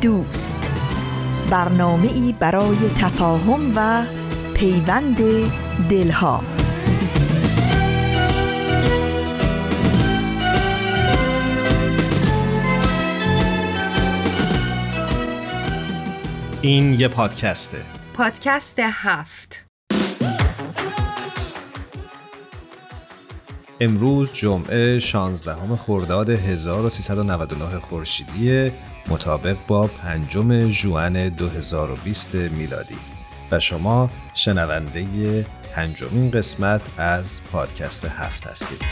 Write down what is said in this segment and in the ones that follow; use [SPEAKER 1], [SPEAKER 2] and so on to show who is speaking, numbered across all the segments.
[SPEAKER 1] دوست. برنامه ای برای تفاهم و پیوند دلها.
[SPEAKER 2] این یه پادکسته.
[SPEAKER 3] پادکست هفت.
[SPEAKER 2] امروز جمعه 16 خرداد 1399 خورشیدی مطابق با پنجم ژوئن 2020 میلادی و شما شنونده پنجمین قسمت از پادکست هفت هستید.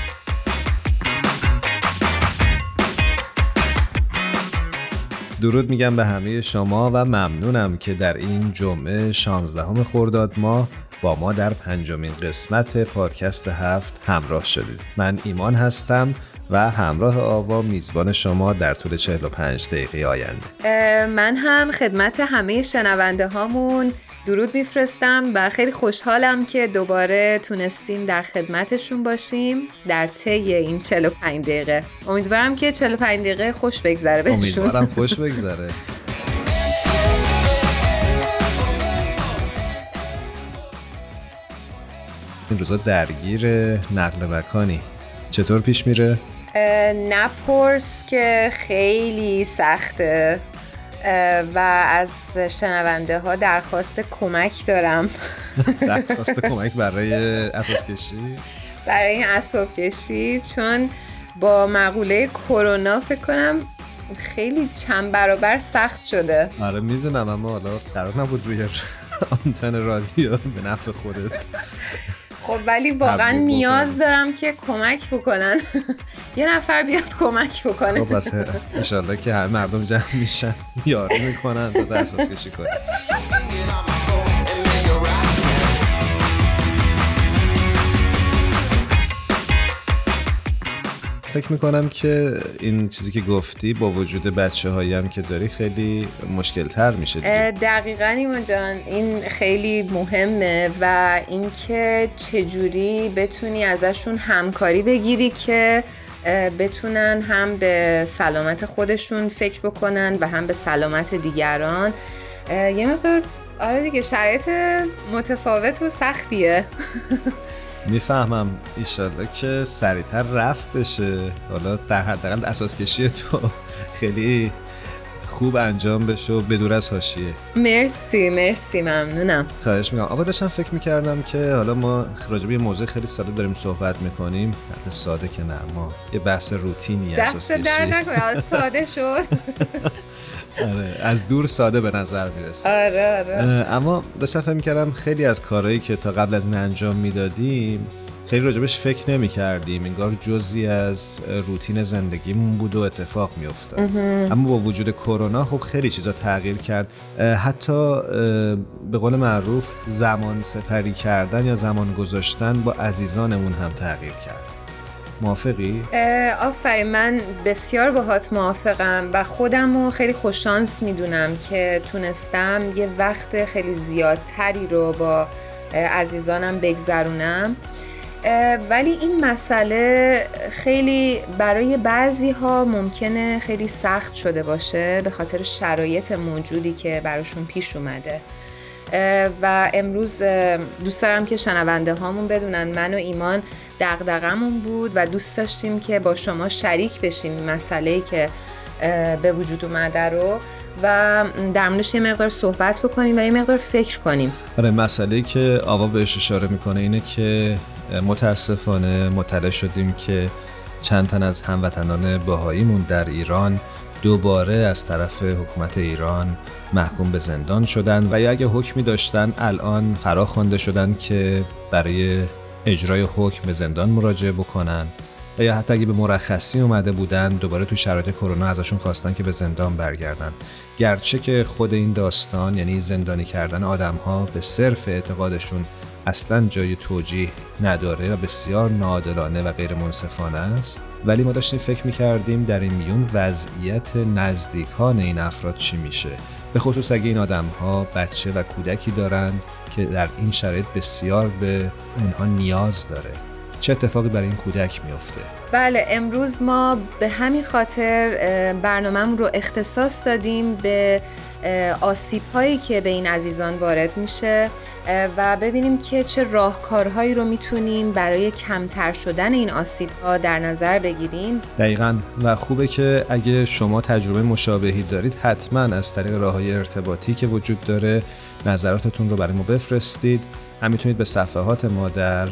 [SPEAKER 2] درود میگم به همه شما و ممنونم که در این جمعه 16 خرداد ماه با ما در پنجمین قسمت پادکست هفت همراه شدید من ایمان هستم و همراه آوا میزبان شما در طول 45 دقیقه آینده.
[SPEAKER 3] من هم خدمت همه شنونده هامون درود میفرستم و خیلی خوشحالم که دوباره تونستیم در خدمتشون باشیم در طی این 45 دقیقه. امیدوارم که 45 دقیقه خوش بگذره بهشون.
[SPEAKER 2] امیدوارم خوش بگذره. این روزا درگیر نقل مکانی. چطور پیش میره؟
[SPEAKER 3] نپرس که خیلی سخته و از شنونده ها درخواست کمک دارم.
[SPEAKER 2] درخواست کمک برای اساس کشی؟
[SPEAKER 3] برای این اساس کشی چون با مقوله کرونا فکر کنم خیلی چند برابر سخت شده.
[SPEAKER 2] آره می‌دونم اما حالا قرار نبود روی آنتن رادیو به نفع خودت.
[SPEAKER 3] خب ولی واقعا نیاز دارم که کمک بکنن. یه نفر بیاد کمک بکنه.
[SPEAKER 2] خب بس انشالله که همه مردم جمع میشن یاری می‌کنن تا اساس کشی کنن. فکر می‌کنم که این چیزی که گفتی با وجود بچه هایی هم که داری خیلی مشکل تر میشه.
[SPEAKER 3] دقیقا ایمان جان این خیلی مهمه و اینکه چجوری بتونی ازشون همکاری بگیری که بتونن هم به سلامت خودشون فکر بکنن و هم به سلامت دیگران یه مقدار آره دیگه شرایط متفاوت و سختیه
[SPEAKER 2] می‌فهمم ایشالله که سریعتر رفت بشه. حالا در حداقل اساس کشی تو خیلی خوب انجام بشه و بدور از حاشیه.
[SPEAKER 3] مرسی مرسی ممنونم.
[SPEAKER 2] خواهش می‌کنم. آبا داشتم فکر می‌کردم که حالا ما راجع یه موضوع خیلی ساده داریم صحبت می‌کنیم. حتی ساده که نه ما یه بحث روتینی
[SPEAKER 3] کشی در نکنه ساده شد.
[SPEAKER 2] آره از دور ساده به نظر می‌رسه.
[SPEAKER 3] آره آره.
[SPEAKER 2] اما داشتم فکر می‌کردم خیلی از کارهایی که تا قبل از این انجام می‌دادیم خیلی راجبش فکر نمی کردیم انگار جزی از روتین زندگیمون بود و اتفاق می افتاد اما با وجود کرونا خب خیلی چیزا تغییر کرد. حتی به قول معروف زمان سپری کردن یا زمان گذاشتن با عزیزانمون هم تغییر کرد. موافقی؟
[SPEAKER 3] آفرین من بسیار باهات موافقم و خودم رو خیلی خوششانس می‌دونم که تونستم یه وقت خیلی زیادتری رو با عزیزانم بگذرونم ولی این مسئله خیلی برای بعضی ها ممکنه خیلی سخت شده باشه به خاطر شرایط موجودی که براشون پیش اومده و امروز دوست دارم که شنونده هامون بدونن من و ایمان دغدغمون بود و دوست داشتیم که با شما شریک بشیم مسئله که به وجود اومده رو و در یه مقدار صحبت بکنیم و یه مقدار فکر کنیم.
[SPEAKER 2] آره مسئله که آوا بهش اشاره می‌کنه اینه که متاسفانه مطلع شدیم که چند تن از هموطنان باهاییمون در ایران دوباره از طرف حکومت ایران محکوم به زندان شدن و یا اگه حکمی داشتن الان فرا خوانده شدن که برای اجرای حکم به زندان مراجعه بکنن و یا حتی اگه به مرخصی اومده بودن دوباره تو شرایط کرونا ازشون خواستن که به زندان برگردن. گرچه که خود این داستان یعنی زندانی کردن آدم ها به صرف اعتقادشون اصلا جای توجیه نداره و بسیار نادلانه و غیر منصفانه است. ولی ما داشتیم فکر می‌کردیم در این میون وضعیت نزدیکان این افراد چی میشه. به خصوص اگه این آدم ها بچه و کودکی دارند که در این شرایط بسیار به اونها نیاز داره. چه اتفاقی برای این کودک میافته؟
[SPEAKER 3] بله امروز ما به همین خاطر برنامهمون رو اختصاص دادیم به آسیب هایی که به این عزیزان وارد میشه. و ببینیم که چه راهکارهایی رو می‌تونیم برای کمتر شدن این آسیب ها در نظر بگیریم.
[SPEAKER 2] دقیقا. و خوبه که اگه شما تجربه مشابهی دارید حتما از طریق راه های ارتباطی که وجود داره نظراتتون رو برای ما بفرستید. هم می‌تونید به صفحات ما در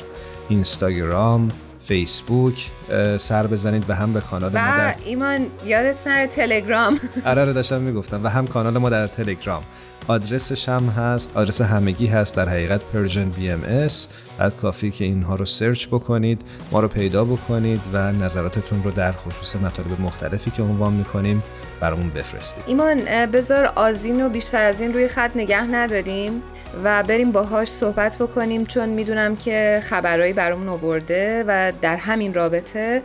[SPEAKER 2] اینستاگرام فیسبوک سر بزنید و هم به کانال ما در
[SPEAKER 3] ایمان یادت سر تلگرام.
[SPEAKER 2] آره رو داشتم می‌گفتم. و هم کانال ما در تلگرام. آدرسش هم هست. آدرس همگی هست در حقیقت Persian BMS بعد کافی که اینها رو سرچ بکنید ما رو پیدا بکنید و نظراتتون رو در خصوص مطالب مختلفی که عنوان می‌کنیم برامون بفرستید.
[SPEAKER 3] ایمان بذار آزین رو بیشتر از این روی خط نگه نداریم. و بریم باهاش صحبت بکنیم چون می‌دونم که خبرهایی برامون آورده و در همین رابطه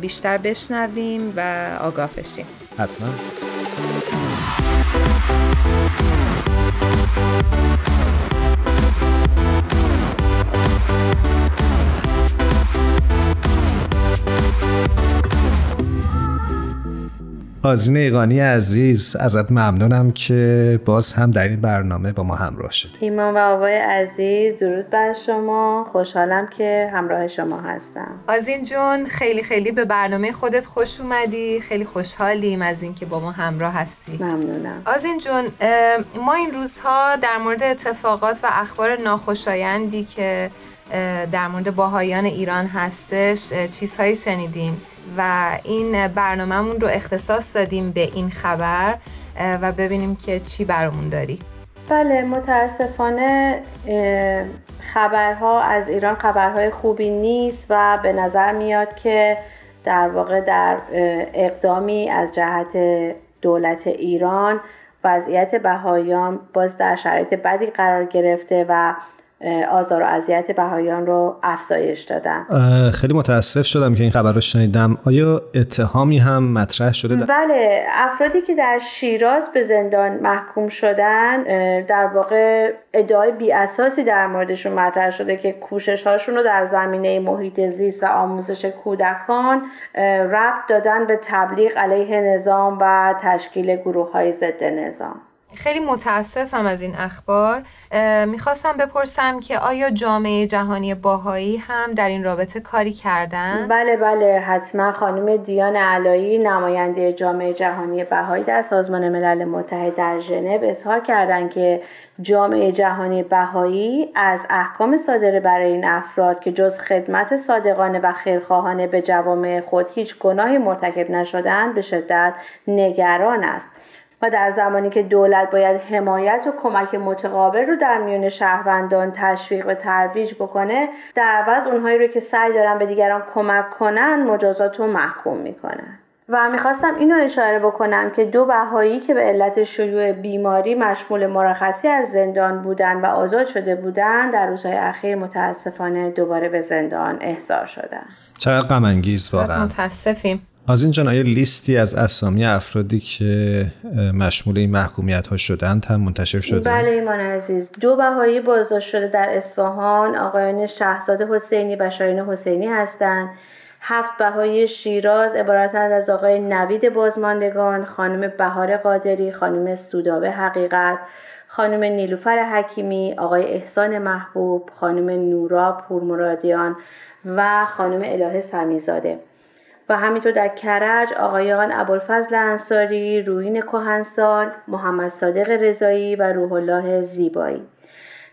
[SPEAKER 3] بیشتر بشنویم و آگاه بشیم.
[SPEAKER 2] حتما. آزین ایقانی عزیز ازت ممنونم که باز هم در این برنامه با ما همراه شدی.
[SPEAKER 4] ایمان و آقای عزیز درود بر شما. خوشحالم که همراه شما هستم.
[SPEAKER 3] آزین جون خیلی خیلی به برنامه خودت خوش اومدی. خیلی خوشحالیم از اینکه با ما همراه هستی.
[SPEAKER 4] ممنونم.
[SPEAKER 3] آزین جون ما این روزها در مورد اتفاقات و اخبار ناخوشایندی که در مورد باهایان ایران هستش چیزهایی شنیدیم. و این برنامهمون رو اختصاص دادیم به این خبر و ببینیم که چی برامون داری.
[SPEAKER 4] بله متاسفانه خبرها از ایران خبرهای خوبی نیست و به نظر میاد که در واقع در اقدامی از جهت دولت ایران وضعیت بهایان باز در شرایط بدی قرار گرفته و آزار و اذیت بهایان رو افزایش دادن
[SPEAKER 2] خیلی متاسف شدم که این خبر رو شنیدم آیا اتهامی هم مطرح شده؟
[SPEAKER 4] بله افرادی که در شیراز به زندان محکوم شدن در واقع ادعای بی اساسی در موردشون مطرح شده که کوشش هاشون رو در زمینه محیط زیست و آموزش کودکان ربط دادن به تبلیغ علیه نظام و تشکیل گروه های ضد نظام
[SPEAKER 3] خیلی متاسفم از این اخبار. می‌خواستم بپرسم که آیا جامعه جهانی باهایی هم در این رابطه کاری کردن؟
[SPEAKER 4] بله بله حتما. خانم دیان علایی نماینده جامعه جهانی بهایی در سازمان ملل متحد در ژنو اظهار کردند که جامعه جهانی بهایی از احکام صادره برای این افراد که جز خدمت صادقانه و خیرخواهانه به جوامع خود هیچ گناهی مرتکب نشدن به شدت نگران است. و در زمانی که دولت باید حمایت و کمک متقابل رو در میون شهروندان تشویق و ترویج بکنه در عوض اونهایی رو که سعی دارن به دیگران کمک کنن مجازات رو محکوم می‌کنن. و می‌خواستم اینو اشاره بکنم که دو بهایی که به علت شیوع بیماری مشمول مرخصی از زندان بودن و آزاد شده بودن در روزهای اخیر متاسفانه دوباره به زندان احضار شدن.
[SPEAKER 2] چقدر غم انگیز واقعا.
[SPEAKER 3] متاسفیم.
[SPEAKER 2] از جان آیا لیستی از اسامی افرادی که مشمول این محکومیت ها شدند هم منتشر شده؟
[SPEAKER 4] بله ایمان عزیز. دو بهایی بازداشت شده در اصفهان. آقایان شهزاد حسینی و شاین حسینی هستند. هفت بهایی شیراز عبارتند از آقای نوید بازماندگان خانم بهار قادری خانم سودابه حقیقت خانم نیلوفر حکیمی آقای احسان محبوب خانم نورا پورمرادیان و خانم الهه سمیزاده. و همینطور در کرج آقایان ابوالفضل انصاری، روین کهنسال، محمد صادق رضایی و روح الله زیبایی.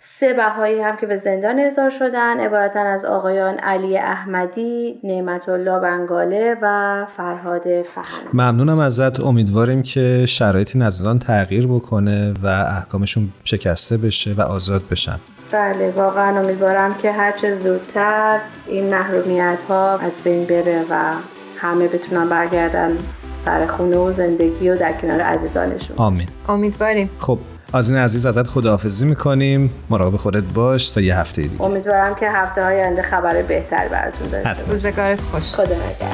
[SPEAKER 4] سه بهایی هم که به زندان احضار شدن عبارتن از آقایان علی احمدی، نعمت الله بنگاله و فرهاد فهمی.
[SPEAKER 2] ممنونم ازت. امیدواریم که شرایط نزدان تغییر بکنه و احکامشون شکسته بشه و آزاد بشن.
[SPEAKER 4] بله واقعا امیدوارم که هرچه زودتر این محرومیت ها از بین بره و همه بتونن برگردن سر خونه و زندگی و در کنار عزیزانشون.
[SPEAKER 2] آمین.
[SPEAKER 3] امیدواریم.
[SPEAKER 2] خب این عزیز ازت خداحافظی می‌کنیم. مراقب خودت باش تا یه هفته دیگه.
[SPEAKER 4] امیدوارم که هفته های آینده خبر بهتر براتون داشته
[SPEAKER 3] روزگارت خوش.
[SPEAKER 4] خدا نگهدار.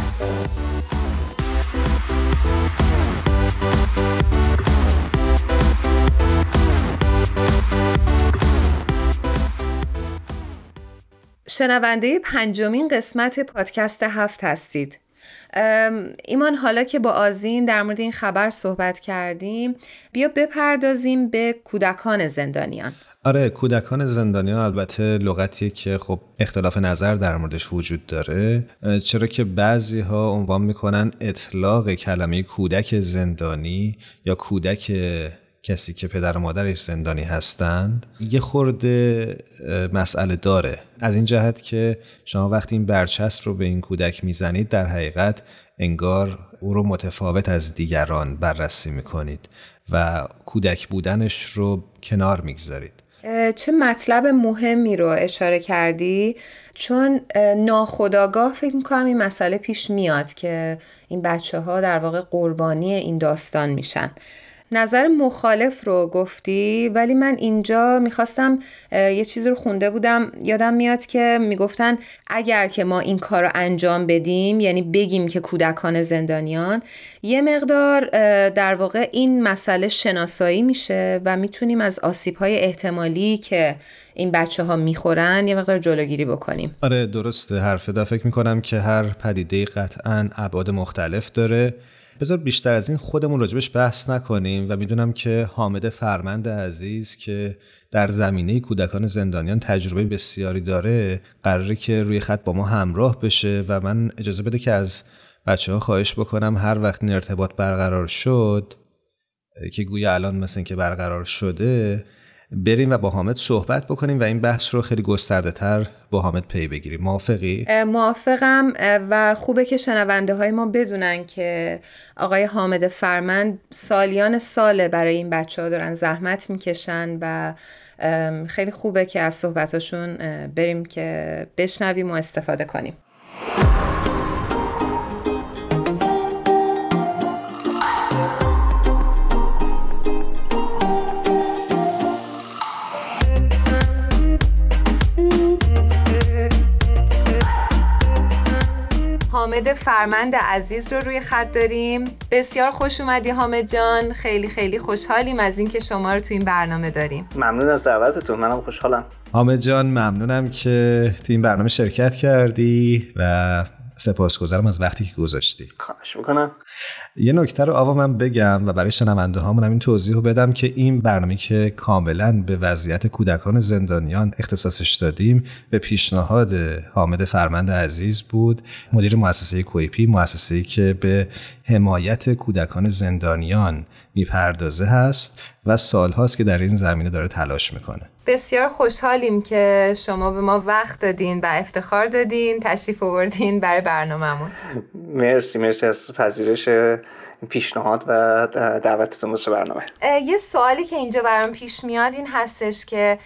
[SPEAKER 3] شنونده پنجمین قسمت پادکست هفت هستید. ایمان حالا که با آزین در مورد این خبر صحبت کردیم بیا بپردازیم به کودکان زندانیان.
[SPEAKER 2] آره کودکان زندانیان البته لغتیه که خب اختلاف نظر در موردش وجود داره. چرا که بعضی ها عنوان می‌کنن اطلاق کلمه کودک زندانی یا کودک کسی که پدر و مادرش زندانی هستند یه خورده مسئله داره. از این جهت که شما وقتی این برچسب رو به این کودک می‌زنید در حقیقت انگار او رو متفاوت از دیگران بررسی می‌کنید و کودک بودنش رو کنار می‌گذارید.
[SPEAKER 3] چه مطلب مهمی رو اشاره کردی؟ چون ناخداگاه فکر می‌کنم این مسئله پیش میاد که این بچه ها در واقع قربانی این داستان میشن. نظر مخالف رو گفتی ولی من اینجا می‌خواستم یه چیزی رو خونده بودم. یادم میاد که می‌گفتن اگر که ما این کار رو انجام بدیم یعنی بگیم که کودکان زندانیان یه مقدار در واقع این مسئله شناسایی میشه و می‌تونیم از آسیب های احتمالی که این بچه ها می‌خورن یه مقدار جلوگیری بکنیم.
[SPEAKER 2] آره درسته. حرف فکر می‌کنم که هر پدیده قطعا ابعاد مختلف داره. بذار بیشتر از این خودمون راجبش بحث نکنیم و می‌دونم که حامد فرمند عزیز که در زمینه کودکان زندانیان تجربه بسیاری داره قراره که روی خط با ما همراه بشه و من اجازه بده که از بچه ها خواهش بکنم هر وقت این ارتباط برقرار شد که گویا الان مثل که برقرار شده بریم و با حامد صحبت بکنیم و این بحث رو خیلی گسترده تر با حامد پی بگیریم موافقی؟
[SPEAKER 3] موافقم و خوبه که شنونده های ما بدونن که آقای حامد فرمند سالیان ساله برای این بچه ها دارن زحمت می‌کشن و خیلی خوبه که از صحبتاشون بریم که بشنویم و استفاده کنیم حامد فرمند عزیز رو روی خط داریم. بسیار خوش اومدی حامد جان. خیلی خیلی خوشحالیم از اینکه شما رو تو این برنامه داریم.
[SPEAKER 5] ممنون از دعوتتون. منم خوشحالم.
[SPEAKER 2] حامد جان ممنونم که تو این برنامه شرکت کردی و سپاسگزارم از وقتی که گذاشتی.
[SPEAKER 5] خواهش می‌کنم.
[SPEAKER 2] یه نکته رو آوا من بگم و برای شنونده هامون این توضیح رو بدم که این برنامه که کاملا به وضعیت کودکان زندانیان اختصاصش دادیم به پیشنهاد حامد فرمند عزیز بود مدیر مؤسسه کویپی مؤسسه‌ای که به حمایت کودکان زندانیان می‌پردازه هست و سالهاست که در این زمینه داره تلاش می‌کنه.
[SPEAKER 3] بسیار خوشحالیم که شما به ما وقت دادین و افتخار دادین تشریف آوردین برای برنامهمون.
[SPEAKER 5] مرسی مرسی از پذیرش پیشنهاد و دعوتتون واسه برنامه.
[SPEAKER 3] یه سوالی که اینجا برام پیش میاد این هستش که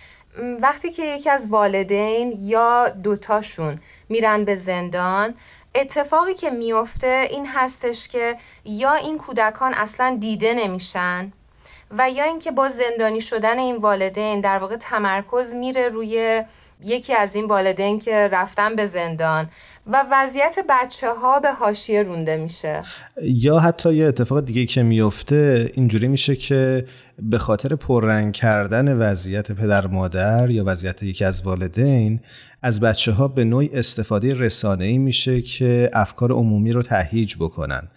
[SPEAKER 3] وقتی که یکی از والدین یا دوتاشون میرن به زندان اتفاقی که میفته این هستش که یا این کودکان اصلا دیده نمیشن و یا اینکه با زندانی شدن این والدین در واقع تمرکز میره روی یکی از این والدین که رفتن به زندان و وضعیت بچه ها به حاشیه رونده میشه.
[SPEAKER 2] یا حتی یه اتفاق دیگه که میفته اینجوری میشه که به خاطر پررنگ کردن وضعیت پدر مادر یا وضعیت یکی از والدین از بچه ها به نوعی استفاده رسانه ای میشه که افکار عمومی رو تهیج بکنن.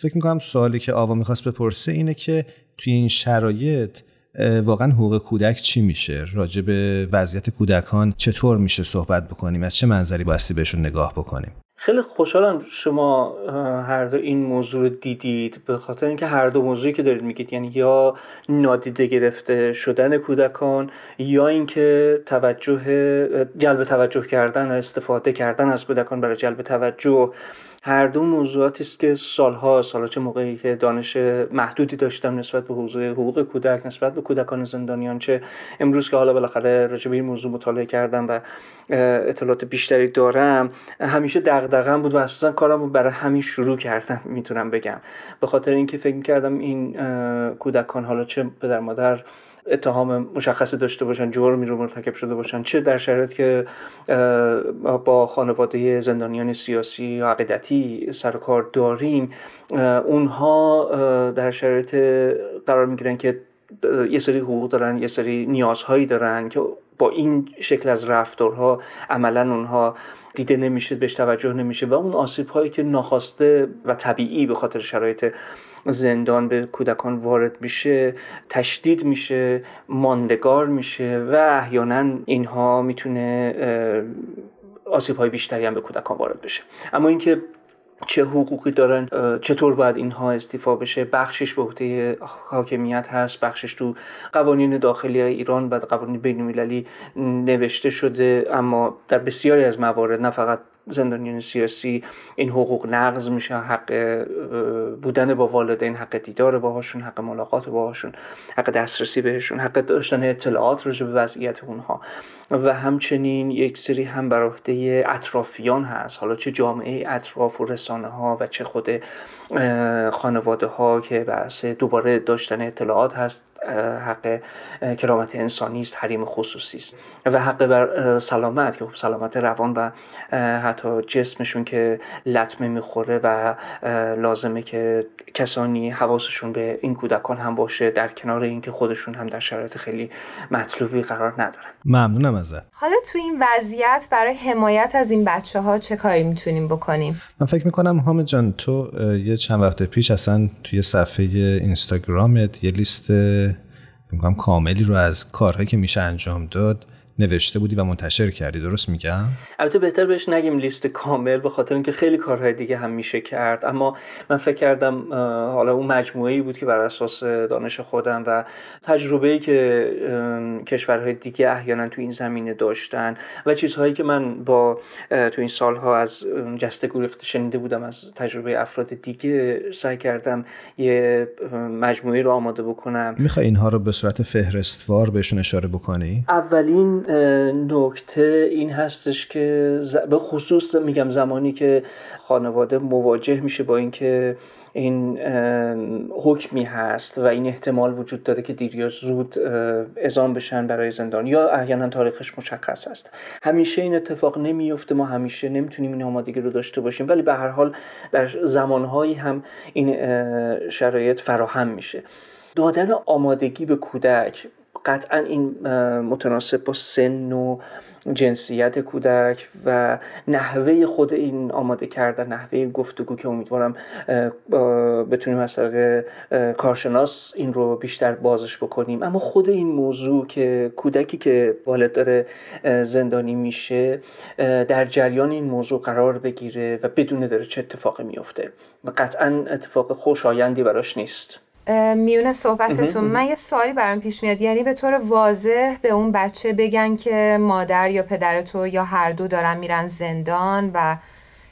[SPEAKER 2] فکر می‌کنم سوالی که آوا می‌خواست بپرسه اینه که توی این شرایط واقعا حقوق کودک چی میشه؟ راجع به وضعیت کودکان چطور میشه صحبت بکنیم؟ از چه منظری بایستی بهشون نگاه بکنیم؟
[SPEAKER 5] خیلی خوشحالم شما هر دو این موضوع رو دیدید به خاطر اینکه هر دو موضوعی که دارید میگید یعنی یا نادیده گرفته شدن کودکان یا اینکه توجه جلب توجه کردن و استفاده کردن از کودکان برای جلب توجه. هر دو موضوعاتی است که سالها سالا چه موقعی که دانش محدودی داشتم نسبت به حوزه حقوق کودک نسبت به کودکان زندانیان چه امروز که حالا بالاخره راجع به این موضوع مطالعه کردم و اطلاعات بیشتری دارم همیشه دغدغه‌ام بود و اساسا کارم رو برای همین شروع کردم می‌تونم بگم. به خاطر اینکه فکر کردم این کودکان حالا چه پدر مادر اتهام مشخصی داشته باشن جرمی رو مرتکب شده باشن. چه در شرایط که با خانواده زندانیان سیاسی یا عقیدتی سر کار داریم اونها در شرایط قرار می‌گیرن که یه سری حقوق دارن یه سری نیازهایی دارن که با این شکل از رفتارها عملا اونها دیده نمیشه بهش توجه نمیشه و اون آسیب هایی که ناخواسته و طبیعی به خاطر شرایط زندان به کودکان وارد میشه تشدید میشه ماندگار میشه و احیانا اینها می‌تونه آسیب های بیشتری هم به کودکان وارد بشه. اما اینکه چه حقوقی دارن چطور باید اینها استیفا بشه. بخشش به عهده حاکمیت هست بخشش تو قوانین داخلی ایران و قوانین بین نوشته شده اما در بسیاری از موارد نه فقط زندانیان سیاسی این حقوق نقض میشه حق بودن با والدین حق دیدار باهاشون حق ملاقات باهاشون حق دسترسی بهشون حق داشتن اطلاعات راجع به وضعیت اونها. و همچنین یک سری هم بر عهده اطرافیان هست. حالا چه جامعه اطراف و رسانه ها و چه خود خانواده ها که بحث دوباره داشتن اطلاعات هست. حق کرامت انسانی است حریم خصوصی است. و حق بر سلامت که خب سلامت روان و حتی جسمشون که لطمه می‌خوره و لازمه که کسانی حواسشون به این کودکان هم باشه در کنار اینکه خودشون هم در شرایط خیلی مطلوبی قرار ندارن.
[SPEAKER 2] ممنونم ازت.
[SPEAKER 3] حالا تو این وضعیت برای حمایت از این بچه ها چه کاری می‌تونیم بکنیم؟
[SPEAKER 2] من فکر می‌کنم حامد جان تو یه چند وقت پیش اصلا توی صفحه اینستاگرامت یه لیست میگم کاملی رو از کارهایی که میشه انجام داد نوشته بودی و منتشر کردی درست میگم؟
[SPEAKER 5] البته بهتر بهش نگیم لیست کامل به خاطر اینکه خیلی کارهای دیگه هم میشه کرد. اما من فکر کردم حالا اون مجموعه ای بود که بر اساس دانش خودم و تجربه ای که کشورهای دیگه احیانا تو این زمینه داشتن و چیزهایی که من با تو این سالها از جسته گریخته شنیده بودم از تجربه افراد دیگه سعی کردم یه مجموعه رو آماده بکنم.
[SPEAKER 2] می‌خوای اینها رو به صورت فهرستوار بهشون اشاره بکنی؟
[SPEAKER 5] اولین نکته این هستش که به خصوص میگم زمانی که خانواده مواجه میشه با اینکه این حکمی هست و این احتمال وجود داره که دیر یا زود ازام بشن برای زندان یا احیانا تاریخش مشخص است. همیشه این اتفاق نمیفته ما همیشه نمی‌تونیم این آمادگی رو داشته باشیم ولی به هر حال در زمانهایی هم این شرایط فراهم میشه. دادن آمادگی به کودک قطعا این متناسب با سن و جنسیت کودک و نحوه خود این آماده کردن نحوه گفتگو که امیدوارم بتونیم از طریق کارشناس این رو بیشتر بازش بکنیم. اما خود این موضوع که کودکی که والد داره زندانی میشه در جریان این موضوع قرار بگیره و بدون داره چه اتفاقی میفته. و قطعا اتفاق خوشایندی براش نیست.
[SPEAKER 3] میونه صحبتتون. من یه سوالی برام پیش میاد. یعنی به طور واضح به اون بچه بگن که مادر یا پدر تو یا هر دو دارن میرن زندان و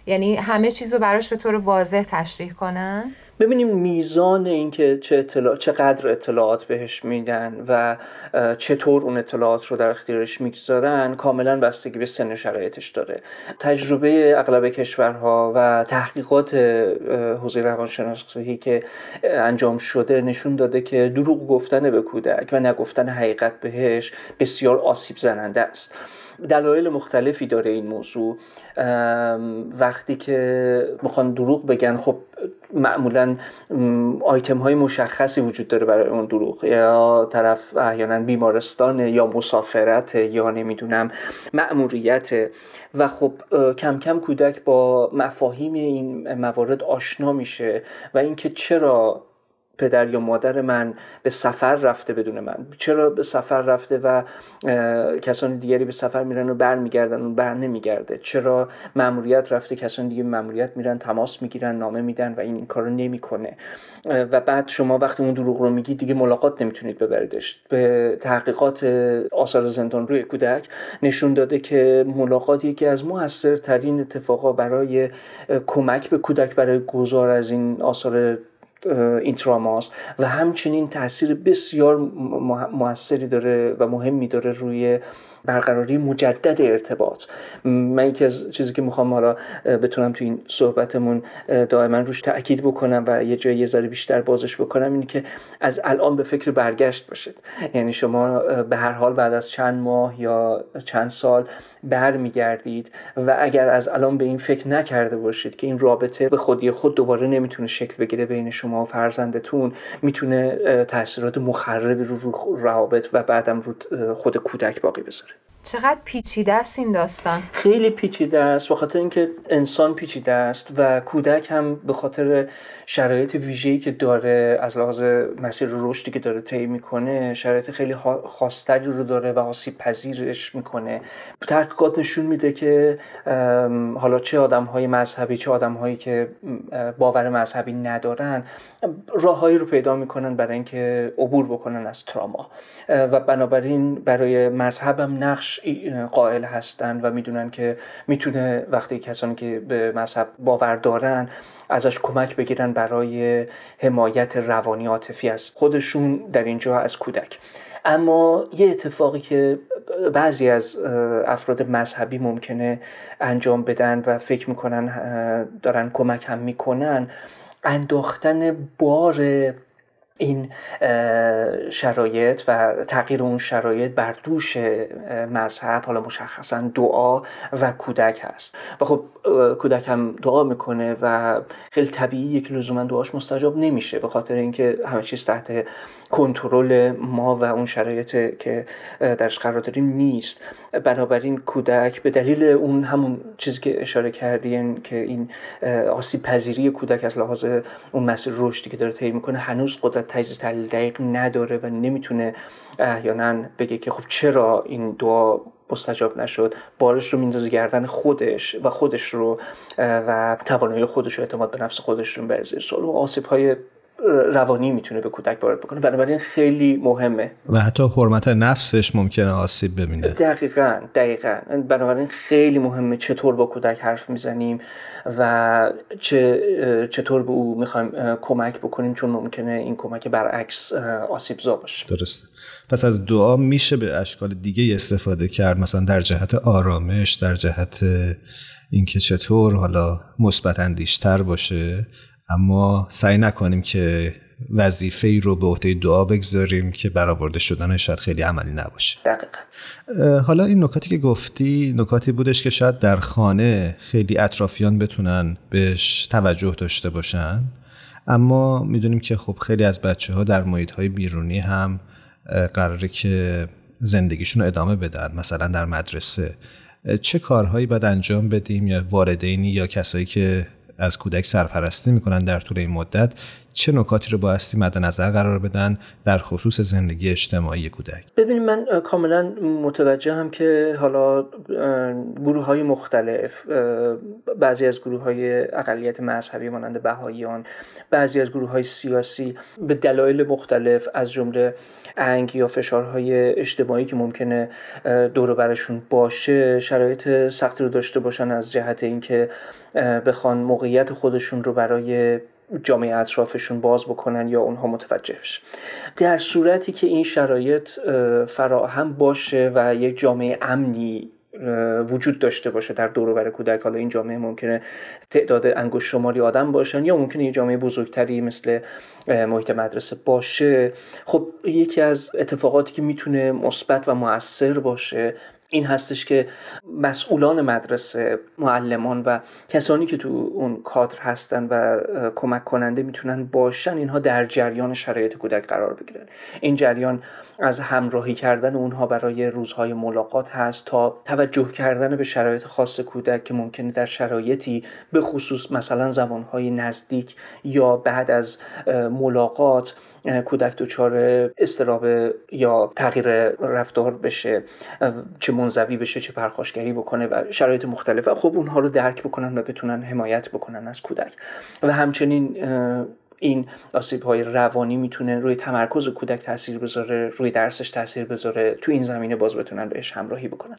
[SPEAKER 3] یعنی همه چیز رو براش به طور واضح تشریح کنن؟
[SPEAKER 5] ببینیم میزان اینکه چه اطلاع چقدر اطلاعات بهش میدن و چطور اون اطلاعات رو در اختیارش می‌گذارن کاملا بستگی به سن شرایطش داره. تجربه اغلب کشورها و تحقیقات حوزه روانشناسی که انجام شده نشون داده که دروغ گفتن به کودک و نگفتن حقیقت بهش بسیار آسیب زننده است. دلایل مختلفی داره این موضوع. وقتی که می‌خوان دروغ بگن خب معمولا آیتم های مشخصی وجود داره برای اون دروغ. یا طرف احیانا بیمارستان یا مسافرت یا نمی‌دونم مأموریت. و خب کم کم کودک با مفاهیم این موارد آشنا میشه. و اینکه چرا پدر یا مادر من به سفر رفته بدون من. چرا به سفر رفته و کسان دیگری به سفر میرن و برمیگردن و بر نمیگرده؟ چرا ماموریت رفته کسان دیگه ماموریت میرن تماس می‌گیرن نامه میدن و این این کارو نمی‌کنه؟ و بعد شما وقتی اون دروغ رو میگی دیگه ملاقات نمی‌تونید ببریدش. به تحقیقات آثار زندان روی کودک نشون داده که ملاقات یکی از موثرترین اتفاقا برای کمک به کودک برای گذار از این آثار این تراماست و همچنین تاثیر بسیار موثری داره و مهمی داره روی برقراری مجدد ارتباط. من یکی از چیزی که می‌خوام حالا بتونم تو این صحبتمون دائما روش تاکید بکنم و یه جایی یه ذره بیشتر بازش بکنم اینه که از الان به فکر برگشت باشید. یعنی شما به هر حال بعد از چند ماه یا چند سال برمیگردید و اگر از الان به این فکر نکرده باشید که این رابطه به خودی خود دوباره نمی‌تونه شکل بگیره بین شما و فرزندتون می‌تونه تاثیرات مخربی رو رو روابط و بعدم رو خود کودک باقی بذاره.
[SPEAKER 3] چقدر پیچیده است این داستان؟
[SPEAKER 5] خیلی پیچیده است به خاطر اینکه انسان پیچیده است و کودک هم به خاطر شرایط ویژه‌ای که داره از لحاظ مسیر رشدی که داره طی می‌کنه شرایط خیلی خاصتری رو داره و آسیب پذیرش می‌کنه. تحقیقات نشون میده که حالا چه آدم های مذهبی چه آدم هایی که باور مذهبی ندارن راههایی رو پیدا می‌کنن برای اینکه عبور بکنن از تراما. و بنابراین برای مذهبم نقش قائل هستند و می‌دونن که می‌تونه وقتی کسانی که به مذهب باور دارن ازش کمک بگیرن برای حمایت روانی عاطفی از خودشون در اینجا از کودک. اما یه اتفاقی که بعضی از افراد مذهبی ممکنه انجام بدن و فکر می‌کنن دارن کمک هم می‌کنن انداختن بار این شرایط و تغییر اون شرایط بر دوش مذهب حالا مشخصا دعا و کودک هست. و خب کودک هم دعا می‌کنه و خیلی طبیعیه که لزوما دعاش مستجاب نمیشه به خاطر اینکه همه چیز تحت کنترل ما و اون شرایط که درش قرار داریم نیست. بنابراین کودک به دلیل اون همون چیزی که اشاره کردین که این آسیب پذیری کودک از لحاظ اون مسیر رشدی که داره طی می‌کنه هنوز قدرت تجزیه تحلیل دقیق نداره و نمی‌تونه احیانا بگه که خب چرا این دعا مستجاب نشد. بارش رو میندازه گردن خودش و خودش رو و توانایی خودش رو اعتماد به نفس خودش رو برزه سوال. و آسیب های روانی می‌تونه به کودک وارد بکنه. بنابراین خیلی مهمه.
[SPEAKER 2] و حتی حرمت نفسش ممکنه آسیب ببینه.
[SPEAKER 5] دقیقا دقیقا. بنابراین خیلی مهمه چطور با کودک حرف می‌زنیم و چه چطور به او می‌خوایم کمک بکنیم چون ممکنه این کمک برعکس آسیب زا باشه.
[SPEAKER 2] درسته. پس از دعا میشه به اشکال دیگه استفاده کرد مثلا در جهت آرامش در جهت اینکه چطور حالا مثبت اندیشتر باشه. اما سعی نکنیم که وظیفه ای رو به عهده دعا بگذاریم که برآورده شدن شاید خیلی عملی نباشه.
[SPEAKER 5] دقیقا.
[SPEAKER 2] حالا این نکاتی که گفتی نکاتی بودش که شاید در خانه خیلی اطرافیان بتونن بهش توجه داشته باشن. اما می‌دونیم که خب خیلی از بچه ها در محیط های بیرونی هم قراره که زندگیشون رو ادامه بدن مثلا در مدرسه. چه کارهایی باید انجام بدیم یا والدینی یا کسایی که از کودک سرپرستی می‌کنن در طول این مدت. چه نکاتی رو بایستی مد نظر قرار بدن در خصوص زندگی اجتماعی کودک؟
[SPEAKER 5] ببینید من کاملا متوجه هم که حالا گروه های مختلف بعضی از گروه های اقلیت مذهبی مانند بهاییان بعضی از گروه های سیاسی به دلایل مختلف از جمله انگ یا فشارهای اجتماعی که ممکنه دور برشون باشه شرایط سختی رو داشته باشن از جهت اینکه بخوان موقعیت خودشون رو برای جامعه اطرافشون باز بکنن یا اونها متوجه بشن. در صورتی که این شرایط فراهم باشه و یک جامعه امنی وجود داشته باشه در دور بر کودک. حالا این جامعه ممکنه تعداد انگشت شماری آدم باشن یا ممکنه یه جامعه بزرگتری مثل محیط مدرسه باشه. خب یکی از اتفاقاتی که می‌تونه مثبت و موثر باشه این هستش که مسئولان مدرسه معلمان و کسانی که تو اون کادر هستن و کمک کننده می‌تونن باشن اینها در جریان شرایط کودک قرار بگیرن. این جریان از همراهی کردن اونها برای روزهای ملاقات هست تا توجه کردن به شرایط خاص کودک که ممکنه در شرایطی به خصوص مثلا زمانهای نزدیک یا بعد از ملاقات کودک دچار استراب یا تغییر رفتار بشه چه منزوی بشه چه پرخاشگری بکنه و شرایط مختلفه خب اونها رو درک بکنن و بتونن حمایت بکنن از کودک. و همچنین این آسیب های روانی می‌تونه روی تمرکز کودک تاثیر بذاره روی درسش تاثیر بذاره تو این زمینه باز بتونن بهش همراهی بکنن.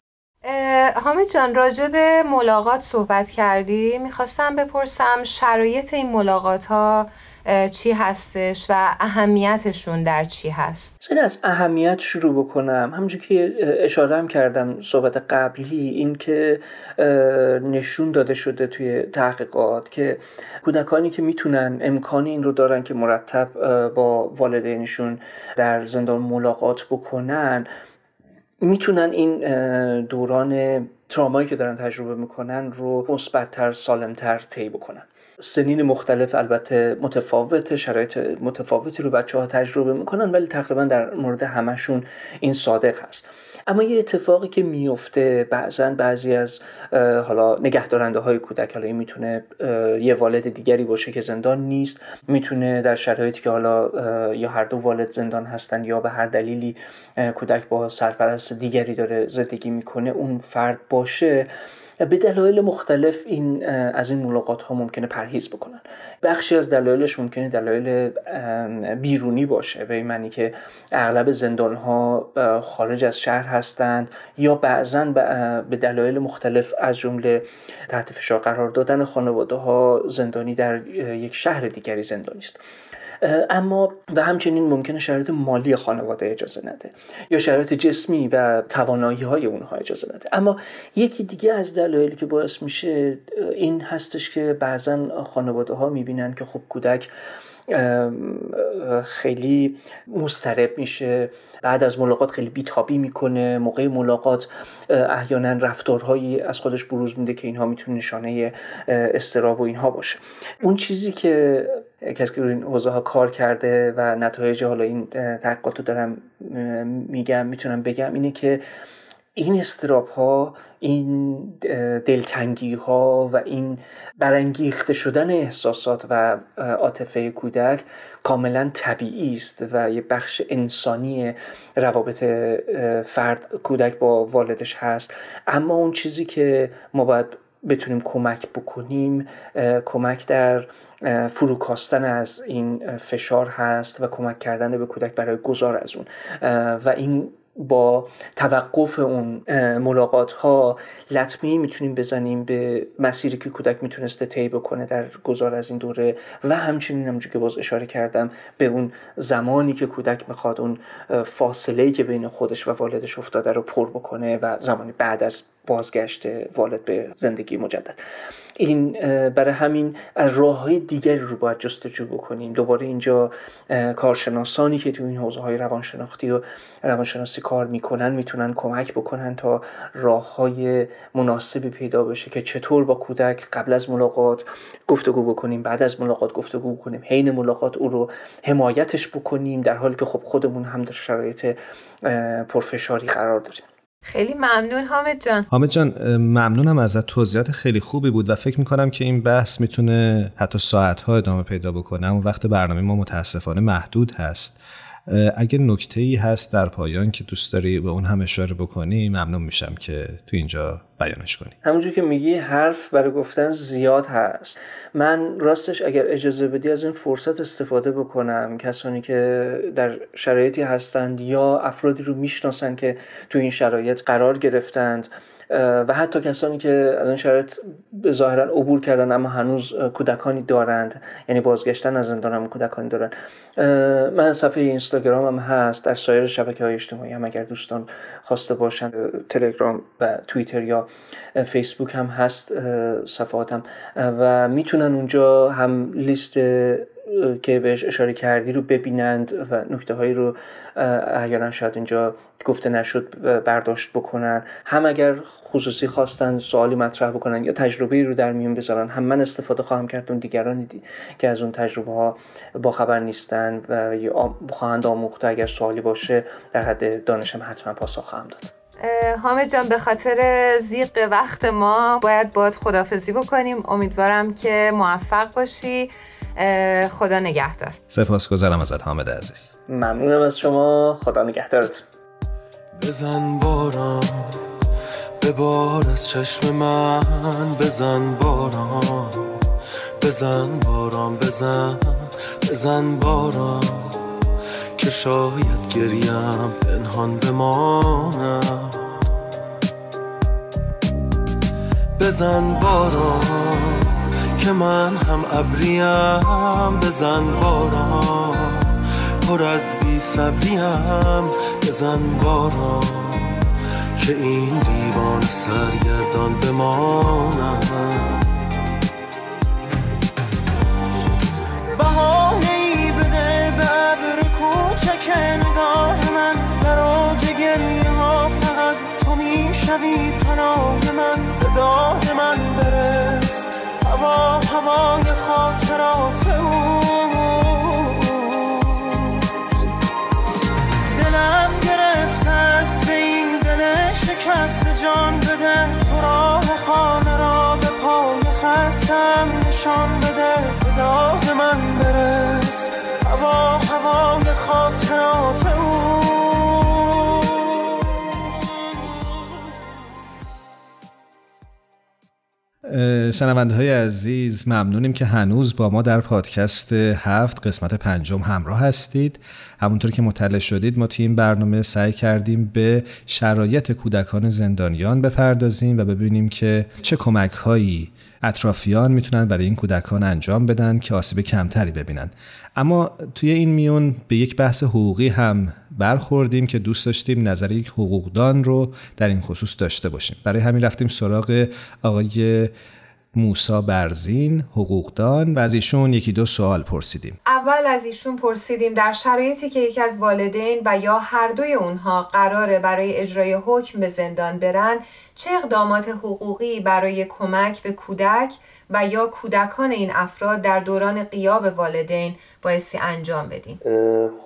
[SPEAKER 3] حامد جان راجع به ملاقات صحبت کردی. می‌خواستم بپرسم شرایط این ملاقات ها چی هستش و اهمیتشون در چی هست؟
[SPEAKER 5] سن از اهمیت شروع بکنم. همونجور که اشاره هم کردم صحبت قبلی این که نشون داده شده توی تحقیقات که کودکانی که می‌تونن امکان این رو دارن که مرتب با والدینشون در زندان ملاقات بکنن می‌تونن این دوران ترامایی که دارن تجربه می‌کنن رو مثبتتر سالمتر طی بکنن. سنین مختلف البته متفاوت شرایط متفاوتی رو بچه ها تجربه می‌کنن ولی تقریبا در مورد همشون این صادق هست. اما یه اتفاقی که میفته بعضا بعضی از حالا نگهدارنده های کودک حالا این می‌تونه یه والد دیگری باشه که زندان نیست می‌تونه در شرایطی که حالا یا هر دو والد زندان هستن یا به هر دلیلی کودک با سرپرست دیگری داره زندگی می‌کنه اون فرد باشه. به دلایل مختلف این از این ملاقات ها ممکنه پرهیز بکنن. بخشی از دلایلش ممکنه دلایل بیرونی باشه. به این معنی که اغلب زندان ها خارج از شهر هستند یا بعضا به دلایل مختلف از جمله تحت فشار قرار دادن خانواده ها زندانی در یک شهر دیگری زندانی است اما و همچنین ممکنه شرایط مالی خانواده اجازه نده یا شرایط جسمی و توانایی های اونها اجازه نده. اما یکی دیگه از دلایلی که باعث میشه این هستش که بعضا خانواده ها می‌بینن که خب کودک خیلی مسترب میشه. بعد از ملاقات خیلی بیتابی می‌کنه. موقع ملاقات احیانا رفتارهایی از خودش بروز میده که اینها می‌تونه نشانه استراب و اینها باشه. اون چیزی که کسی که این حوزه ها کار کرده و نتایج حالا این تحقیقات رو دارم میگم می‌تونم بگم اینه که این استراب ها این دلتنگی ها و این برانگیخته شدن احساسات و عاطفه کودک کاملا طبیعی است و یه بخش انسانی روابط فرد کودک با والدش هست. اما اون چیزی که ما باید بتونیم کمک بکنیم کمک در فروکاستن از این فشار هست و کمک کردن به کودک برای گذار از اون. و این با توقف اون ملاقات ها لطمه می‌تونیم بزنیم به مسیری که کودک می‌تونسته طی بکنه در گذار از این دوره. و همچنین همونجور که باز اشاره کردم به اون زمانی که کودک می‌خواد اون فاصله که بین خودش و والدش افتاده رو پر بکنه و زمانی بعد از بازگشت والد به زندگی مجدد. این برای همین راه های دیگری رو باید جستجو بکنیم. دوباره اینجا کارشناسانی که تو این حوزه های روانشناختی و روانشناسی کار می‌کنن می‌تونن کمک بکنن تا راه های مناسبی پیدا بشه که چطور با کودک قبل از ملاقات گفتگو بکنیم بعد از ملاقات گفتگو بکنیم حین ملاقات او رو حمایتش بکنیم در حالی که خب خودمون هم در شرایط پرفشاری قرار داریم.
[SPEAKER 3] خیلی ممنون حامد جان.
[SPEAKER 2] حامد جان ممنونم ازت. توضیحات خیلی خوبی بود و فکر می‌کنم که این بحث می‌تونه حتی ساعتها ادامه پیدا بکنه. اما وقت برنامه ما متاسفانه محدود هست. اگر نکته ای هست در پایان که دوست داری به اون هم اشاره بکنی ممنون میشم که تو اینجا بیانش کنی.
[SPEAKER 5] همونجور که میگی حرف برای گفتن زیاد هست. من راستش اگر اجازه بدی از این فرصت استفاده بکنم. کسانی که در شرایطی هستند یا افرادی رو می‌شناسن که تو این شرایط قرار گرفتند و حتی کسانی که از این شرایط ظاهرا عبور کردن اما هنوز کودکانی دارند. یعنی بازگشتن از زندان هم کودکانی دارند. من صفحه اینستاگرام هم هست. در سایر شبکه های اجتماعی هم اگر دوستان خواسته باشند تلگرام و توییتر یا فیسبوک هم هست صفحاتم. و می‌تونن اونجا هم لیست که بهش اشاره کردی رو ببینند و نکته هایی رو احیانا شاید اینجا گفته نشد برداشت بکنن. هم اگر خصوصی خواستن سوالی مطرح بکنن یا تجربه رو در میون بذارن هم من استفاده خواهم کرد اون دیگرانی دی که از اون تجربه ها با خبر نیستن و یا خواهند آموخت اگر سوالی باشه در حد دانشم حتما پاسخ خواهم داد.
[SPEAKER 3] حامد جان به خاطر زیق وقت ما باید باید خدافزی بکنیم. امیدوارم که موفق باشی. خدا نگهدار.
[SPEAKER 2] سپاسگزارم ازت حامد عزیز.
[SPEAKER 5] ممنونم از شما. خدا نگهدارتون.
[SPEAKER 6] بزن باران به بار از چشم من بزن باران. بزن باران بزن بزن باران که شاید گریم پنهان بمانم. بزن باران که من هم ابریم. بزن باران پر از بی صبریم. بزن باران که این دیوان سرگردان بمانم بهانه ای بده به عبر کوچک نگاه من آج گریه ها فقط تو می‌شوی پناه من. به داه من برس هوا هوای خاطرات اوست جان بده تو راه خانه را به پای خستم نشان بده به داغ من برس. هوا هوای خاطرات اوست
[SPEAKER 2] شنونده های عزیز ممنونیم که هنوز با ما در پادکست هفت قسمت پنجم همراه هستید. همونطور که مطلع شدید ما توی این برنامه سعی کردیم به شرایط کودکان زندانیان بپردازیم و ببینیم که چه کمک هایی اطرافیان می‌تونن برای این کودکان انجام بدن که آسیب کمتری ببینن. اما توی این میون به یک بحث حقوقی هم برخوردیم که دوست داشتیم نظر یک حقوقدان رو در این خصوص داشته باشیم. برای همین رفتیم سراغ آقای موسا برزین حقوقدان و از ایشون یکی دو سوال پرسیدیم.
[SPEAKER 3] اول از ایشون پرسیدیم در شرایطی که یکی از والدین و یا هر دوی اونها قراره برای اجرای حکم به زندان برن چه اقدامات حقوقی برای کمک به کودک و یا کودکان این افراد در دوران قیاب والدین بایستی انجام بدیم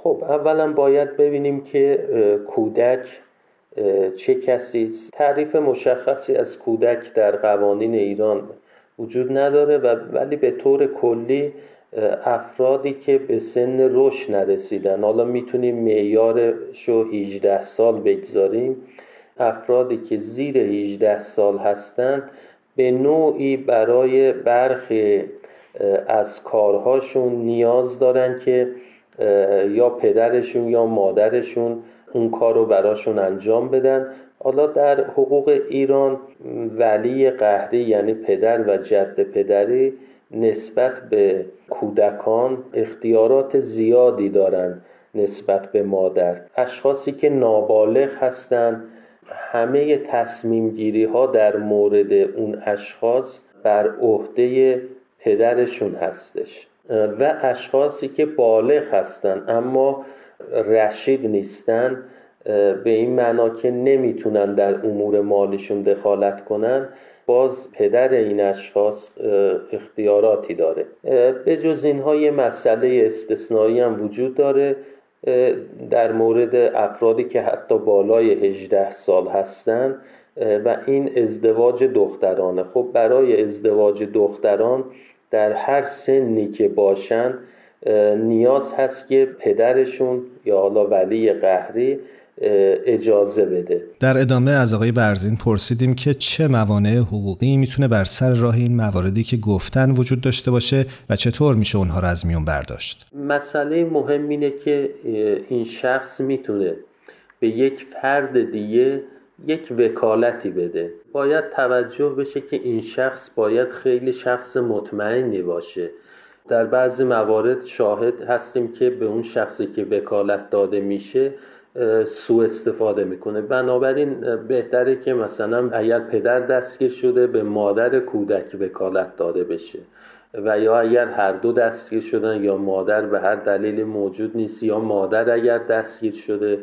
[SPEAKER 7] خب اولا باید ببینیم که کودک چه کسی است. تعریف مشخصی از کودک در قوانین ایران وجود نداره و ولی به طور کلی افرادی که به سن رشد نرسیدن. حالا می‌تونیم معیارش رو 18 سال بگذاریم. افرادی که زیر 18 سال هستند به نوعی برای برخی از کارهاشون نیاز دارن که یا پدرشون یا مادرشون اون کار رو براشون انجام بدن. حالا در حقوق ایران ولی قهری یعنی پدر و جد پدری نسبت به کودکان اختیارات زیادی دارند نسبت به مادر. اشخاصی که نابالغ هستند همه تصمیم گیری ها در مورد اون اشخاص بر عهده پدرشون هستش و اشخاصی که بالغ هستند اما رشید نیستن به این معنا که نمی‌تونن در امور مالیشون دخالت کنن باز پدر این اشخاص اختیاراتی داره. به جز اینها یه مسئله استثنایی هم وجود داره. در مورد افرادی که حتی بالای 18 سال هستند و این ازدواج دخترانه. خب برای ازدواج دختران در هر سنی که باشن نیاز هست که پدرشون یا حالا ولی قهری اجازه بده.
[SPEAKER 2] در ادامه از آقای برزین پرسیدیم که چه موانع حقوقی می‌تونه بر سر راه این مواردی که گفتن وجود داشته باشه و چطور میشه اونها رو از میون برداشت؟
[SPEAKER 7] مسئله مهم اینه که این شخص می‌تونه به یک فرد دیگه یک وکالتی بده. باید توجه بشه که این شخص باید خیلی شخص مطمئنی باشه. در بعضی موارد شاهد هستیم که به اون شخصی که وکالت داده میشه سوء استفاده می‌کنه. بنابراین بهتره که مثلا اگر پدر دستگیر شده به مادر کودک وکالت داده بشه و یا اگر هر دو دستگیر شدن یا مادر به هر دلیل موجود نیست یا مادر اگر دستگیر شده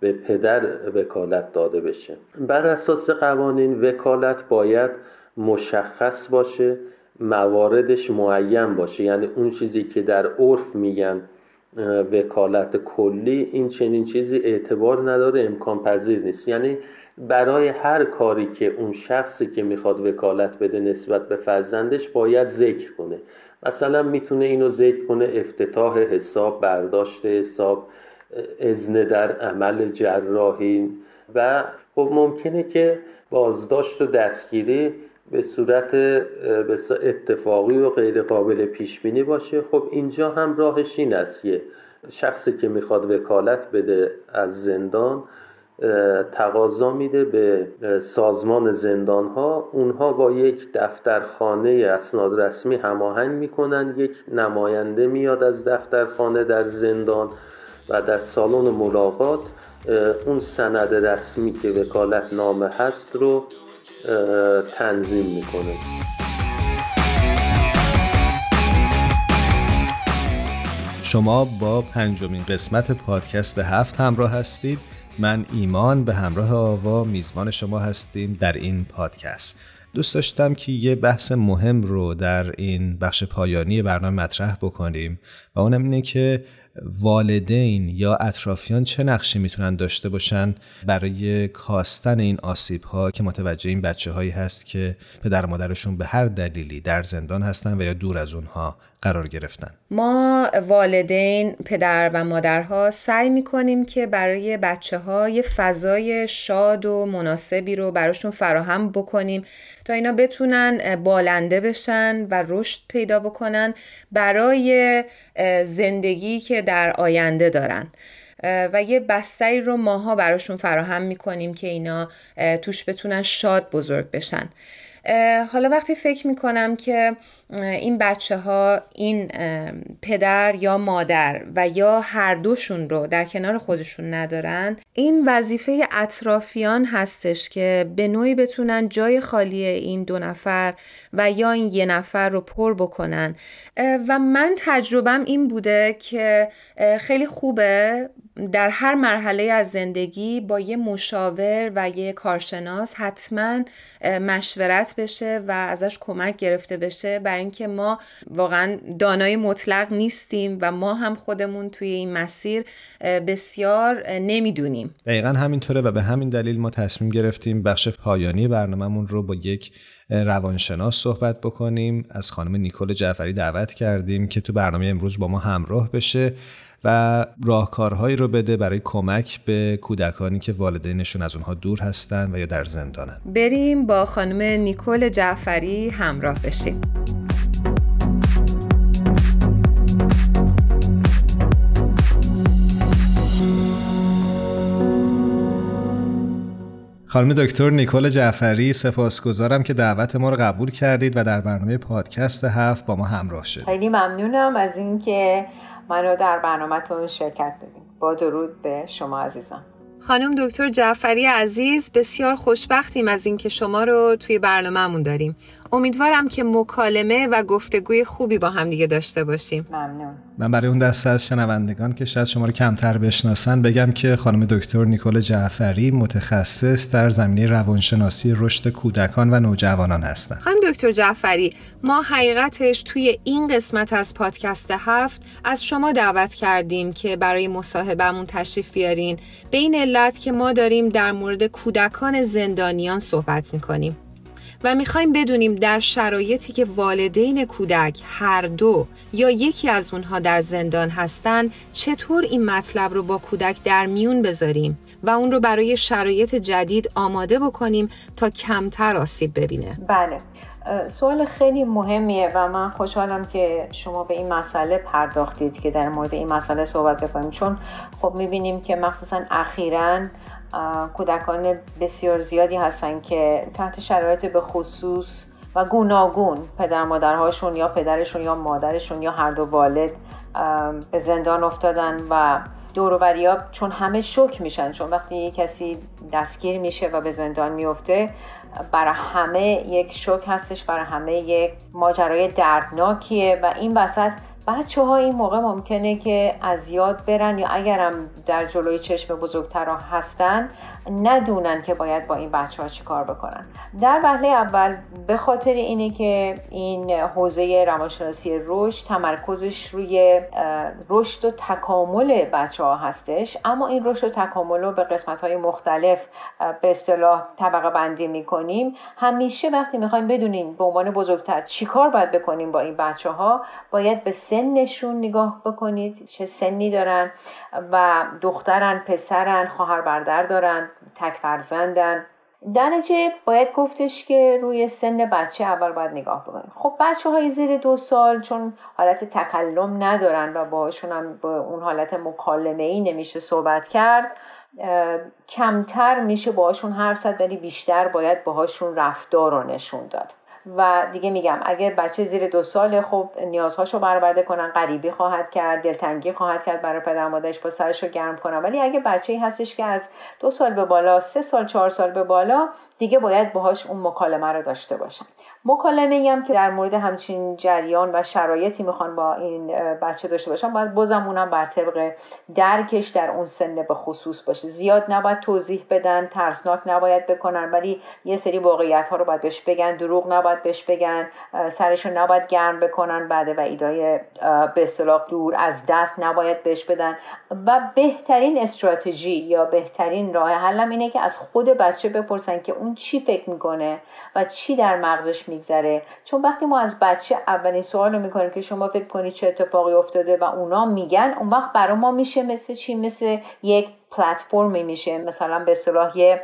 [SPEAKER 7] به پدر وکالت داده بشه. بر اساس قوانین وکالت باید مشخص باشه مواردش معین باشه. یعنی اون چیزی که در عرف میگن وکالت کلی این چنین چیزی اعتبار نداره امکان پذیر نیست. یعنی برای هر کاری که اون شخصی که می‌خواد وکالت بده نسبت به فرزندش باید ذکر کنه. مثلا می‌تونه اینو ذکر کنه افتتاح حساب برداشت حساب ازن در عمل جراحی. و خب ممکنه که بازداشت و دستگیری به صورت اتفاقی و غیر قابل پیش بینی باشه. خب اینجا هم راهش این است که شخصی که می‌خواد وکالت بده از زندان تقاضا میده به سازمان زندان ها اونها با یک دفترخانه اسناد رسمی هماهنگ می‌کنن. یک نماینده میاد از دفترخانه در زندان و در سالن ملاقات. اون سند رسمی که وکالت نامه هست رو تنظیم می‌کنه.
[SPEAKER 2] شما با پنجمین قسمت پادکست هفت همراه هستید. من ایمان به همراه آوا میزبان شما هستیم در این پادکست. دوست داشتم که یه بحث مهم رو در این بخش پایانی برنامه مطرح بکنیم و اونم اینه که والدین یا اطرافیان چه نقشی می‌تونن داشته باشن برای کاستن این آسیب ها که متوجه این بچه هایی هست که پدر مادرشون به هر دلیلی در زندان هستن و یا دور از اونها قرار گرفتن.
[SPEAKER 3] ما والدین پدر و مادرها سعی می‌کنیم که برای بچه ها فضای شاد و مناسبی رو براشون فراهم بکنیم تا اینا بتونن بالنده بشن و رشد پیدا بکنن برای زندگی که در آینده دارن. و یه بستری رو ماها براشون فراهم می‌کنیم که اینا توش بتونن شاد بزرگ بشن. حالا وقتی فکر می‌کنم که این بچه ها این پدر یا مادر و یا هر دوشون رو در کنار خودشون ندارن این وظیفه اطرافیان هستش که به نوعی بتونن جای خالی این دو نفر و یا این یه نفر رو پر بکنن. و من تجربم این بوده که خیلی خوبه. در هر مرحله از زندگی با یه مشاور و یه کارشناس حتما مشورت بشه و ازش کمک گرفته بشه برای اینکه ما واقعا دانای مطلق نیستیم و ما هم خودمون توی این مسیر بسیار نمی‌دونیم.
[SPEAKER 2] دقیقا همینطوره و به همین دلیل ما تصمیم گرفتیم بخش پایانی برنامهمون رو با یک روانشناس صحبت بکنیم. از خانم نیکول جعفری دعوت کردیم که تو برنامه امروز با ما همراه بشه و راهکارهایی رو بده برای کمک به کودکانی که والدینشون از اونها دور هستن و یا در زندانن.
[SPEAKER 3] بریم با خانم نیکول جعفری همراه بشیم.
[SPEAKER 2] خانم دکتر نیکول جعفری سپاسگزارم که دعوت ما رو قبول کردید و در برنامه پادکست هفت با ما همراه شدید.
[SPEAKER 8] خیلی ممنونم از اینکه رو در برنامهتون شرکت بدیم با درود به شما عزیزان.
[SPEAKER 3] خانم دکتر جعفری عزیز بسیار خوشبختیم از اینکه شما رو توی برنامهمون داریم. امیدوارم که مکالمه و گفتگوی خوبی با هم دیگه داشته باشیم.
[SPEAKER 8] ممنون.
[SPEAKER 2] من برای اون دسته از شنوندگان که شاید شما رو کمتر بشناسن بگم که خانم دکتر نیکول جعفری متخصص در زمینه روانشناسی رشد کودکان و نوجوانان هستن.
[SPEAKER 3] خانم دکتر جعفری ما حقیقتش توی این قسمت از پادکست هفت از شما دعوت کردیم که برای مصاحبهمون تشریف بیارین. به این علت که ما داریم در مورد کودکان زندانیان صحبت می‌کنیم. و می‌خوایم بدونیم در شرایطی که والدین کودک هر دو یا یکی از اونها در زندان هستن چطور این مطلب رو با کودک در میون بذاریم و اون رو برای شرایط جدید آماده بکنیم تا کمتر آسیب ببینه؟
[SPEAKER 8] بله. سوال خیلی مهمیه و من خوشحالم که شما به این مسئله پرداختید که در مورد این مسئله صحبت بکنیم. چون خب می‌بینیم که مخصوصا اخیراً کودکان بسیار زیادی هستن که تحت شرایط به خصوص و گوناگون پدر مادرهاشون یا پدرشون یا مادرشون یا هر دو والد به زندان افتادن و دوروبریا چون همه شک میشن. چون وقتی یک کسی دستگیر میشه و به زندان میفته برای همه یک شک هستش برای همه یک ماجرای دردناکیه و این وسط بچه ها این موقع ممکنه که از یاد برن یا اگرم در جلوی چشم بزرگترها هستن ندونن که باید با این بچه ها چی کار بکنن. در وهله اول به خاطر اینه که این حوزه روانشناسی رشد تمرکزش روی رشد و تکامل بچه ها هستش. اما این رشد و تکامل رو به قسمت های مختلف به اصطلاح طبقه بندی می‌کنیم. همیشه وقتی می‌خوایم بدونیم به عنوان بزرگتر چیکار باید بکنیم با این بچه ها باید به سنشون نگاه بکنید. چه سنی دارن؟ و دخترن پسرن خواهر برادر دارن تک فرزندن. در باید گفتش که روی سن بچه اول باید نگاه بکنیم خب بچه های زیر دو سال چون حالت تکلم ندارن و باهاشون هم اون حالت مکالمه ای نمیشه صحبت کرد کمتر میشه باهاشون حرف زد ولی بیشتر باید باهاشون رفتار رو نشون داد. و دیگه میگم اگه بچه زیر دو سال خب نیازهاشو برآورده کنن غریبی خواهد کرد دلتنگی خواهد کرد برای پدر مادرش با سرش رو گرم کنن. ولی اگه بچه ای هستش که از دو سال به بالا سه سال چهار سال به بالا دیگه باید باهاش اون مکالمه رو داشته باشن. مکالمه هم که در مورد همچین جریان و شرایطی می‌خوان با این بچه داشته باشن باید بازم اونم بر طبق درکش در اون سن به خصوص باشه. زیاد نباید توضیح بدن ترسناک نباید بکنن ولی یه سری واقعیت ها رو باید بهش بگن دروغ نباید بهش بگن سرش رو نباید گرم بکنن بعد و ایدای به اصطلاح دور از دست نباید بهش بدن. و بهترین استراتژی یا بهترین راه حلم اینه که از خود بچه بپرسن که اون چی فکر می‌کنه و چی در مغزش میگذره. چون وقتی ما از بچه اولین سوال رو می‌کنیم که شما فکر کنید چه اتفاقی افتاده و اونا میگن اون وقت برای ما میشه مثل چی؟ مثل یک پلتفرمی میشه. مثلا به اصطلاح یه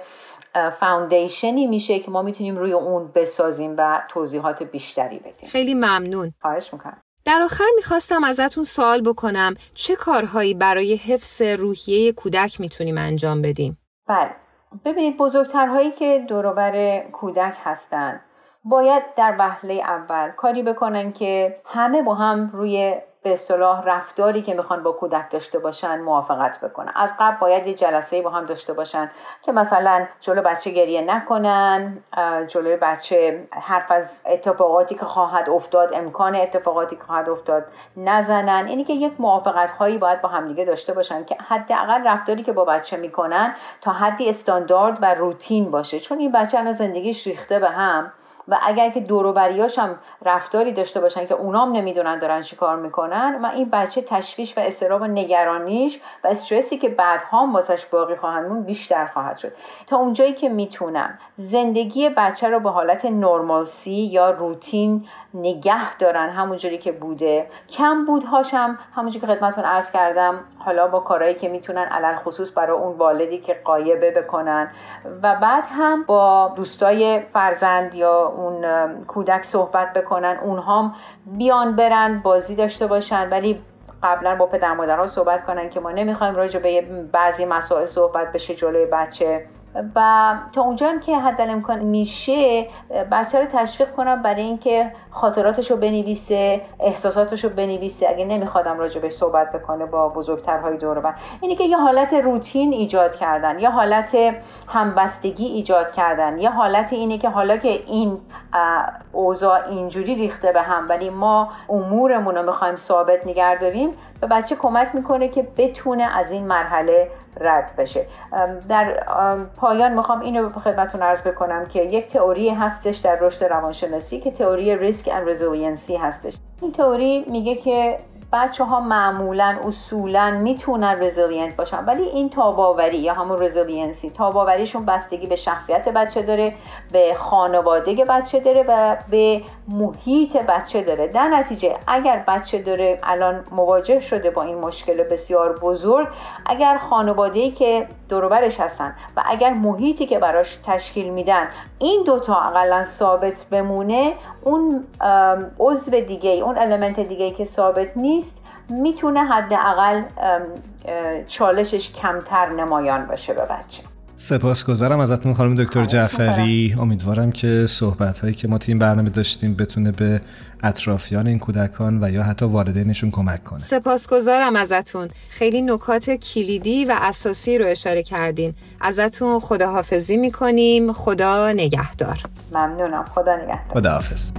[SPEAKER 8] فاوندیشنی میشه که ما می‌تونیم روی اون بسازیم و توضیحات بیشتری بدیم.
[SPEAKER 3] خیلی ممنون.
[SPEAKER 8] خواهش می‌کنم.
[SPEAKER 3] در آخر می‌خواستم ازتون سوال بکنم. چه کارهایی برای حفظ روحیه کودک می‌تونیم انجام بدیم؟
[SPEAKER 8] بله. ببینید بزرگترهایی که دوروبر کودک هستن باید در وهله اول کاری بکنن که همه با هم روی به اصطلاح رفتاری که می‌خوان با کودک داشته باشن موافقت بکنن. از قبل باید یه جلسه با هم داشته باشن که مثلا جلو بچه گریه نکنن جلوی بچه حرف از اتفاقاتی که خواهد افتاد امکان اتفاقاتی که خواهد افتاد نزنن. اینی که یک موافقت هایی باید با همدیگه داشته باشن که حداقل رفتاری که با بچه می‌کنن تا حدی استاندارد و روتین باشه. چون این بچه الان زندگیش ریخته به هم. و اگر که دوروبریاش هم رفتاری داشته باشن که اونام نمی‌دونن دارن چیکار می‌کنن و این بچه تشویش و استراب و نگرانیش و استرسی که بعدها واسش باقی خواهند مون بیشتر خواهد شد. تا اونجایی که می‌تونم زندگی بچه رو به حالت نرمالسی یا روتین نگه دارن همونجوری که بوده. کم بودهاش هم همونجوری که خدمتون عرض کردم. حالا با کارهایی که می‌تونن علل خصوص برای اون والدی که قایبه بکنن. و بعد هم با دوستای فرزند یا اون کودک صحبت بکنن. اونها بیان برن بازی داشته باشن. ولی قبلا با پدر مادرها صحبت کنن که ما نمی‌خوایم راجع به بعضی مسائل صحبت بشه جلوی بچه. و تا اونجا هم که حد امکان میشه بچه رو تشویق کنم برای اینکه خاطراتش رو بنویسه احساساتش رو بنویسه. اگه نمیخوادم راجبش صحبت بکنه با بزرگترهای دور بر اینی که یه حالت روتین ایجاد کردن یه حالت همبستگی ایجاد کردن یه حالت اینه که حالا که این اوضاع اینجوری ریخته به هم ولی ما امورمون رو می‌خوایم ثابت نگه داریم به بچه کمک می‌کنه که بتونه از این مرحله رد بشه. در پایان می‌خوام اینو به خدمتتون عرض بکنم که یک تئوری هستش در رشد روانشناسی که تئوری risk and resiliency هستش. این تئوری میگه که بچه ها معمولا اصولا می‌تونن resilient باشن. ولی این تاب‌آوری یا همون resiliency تاب‌آوریشون بستگی به شخصیت بچه داره به خانواده بچه داره و به محیط بچه داره. در نتیجه اگر بچه داره الان مواجه شده با این مشکل بسیار بزرگ اگر خانواده که دوروبرش هستن و اگر محیطی که براش تشکیل میدن این دوتا اقلا ثابت بمونه اون عضو دیگه اون المنت دیگه که ثابت نیست می‌تونه حداقل چالشش کمتر نمایان باشه به بچه.
[SPEAKER 2] سپاسگزارم ازتون خانم دکتر جعفری. امیدوارم که صحبت هایی که ما توی این برنامه داشتیم بتونه به اطرافیان این کودکان و یا حتی والدینشون کمک کنه.
[SPEAKER 3] سپاسگزارم ازتون. خیلی نکات کلیدی و اساسی رو اشاره کردین. ازتون خداحافظی می‌کنیم. خدا نگهدار.
[SPEAKER 8] ممنونم. خدا نگهدار.
[SPEAKER 2] خداحافظ.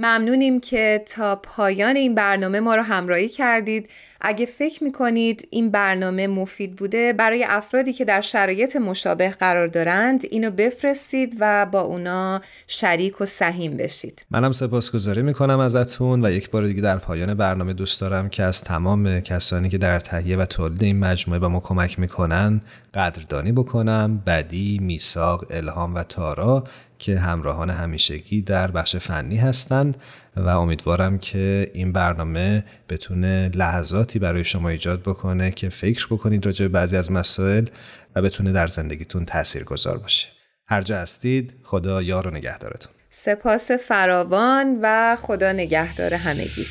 [SPEAKER 3] ممنونیم که تا پایان این برنامه ما رو همراهی کردید. اگه فکر می‌کنید این برنامه مفید بوده برای افرادی که در شرایط مشابه قرار دارند اینو بفرستید و با اونا شریک و سهیم بشید.
[SPEAKER 2] منم سپاسگزاری می‌کنم ازتون و یک بار دیگه در پایان برنامه دوست دارم که از تمام کسانی که در تهیه و تولید این مجموعه به ما کمک می‌کنن قدردانی بکنم. بدی، میساق، الهام و تارا که همراهان همیشگی در بخش فنی هستند و امیدوارم که این برنامه بتونه لحظاتی برای شما ایجاد بکنه که فکر بکنید راجع به بعضی از مسائل و بتونه در زندگیتون تأثیر گذار باشه. هر جا هستید خدا یار و نگهدارتون.
[SPEAKER 3] سپاس فراوان و خدا نگهدار همگی.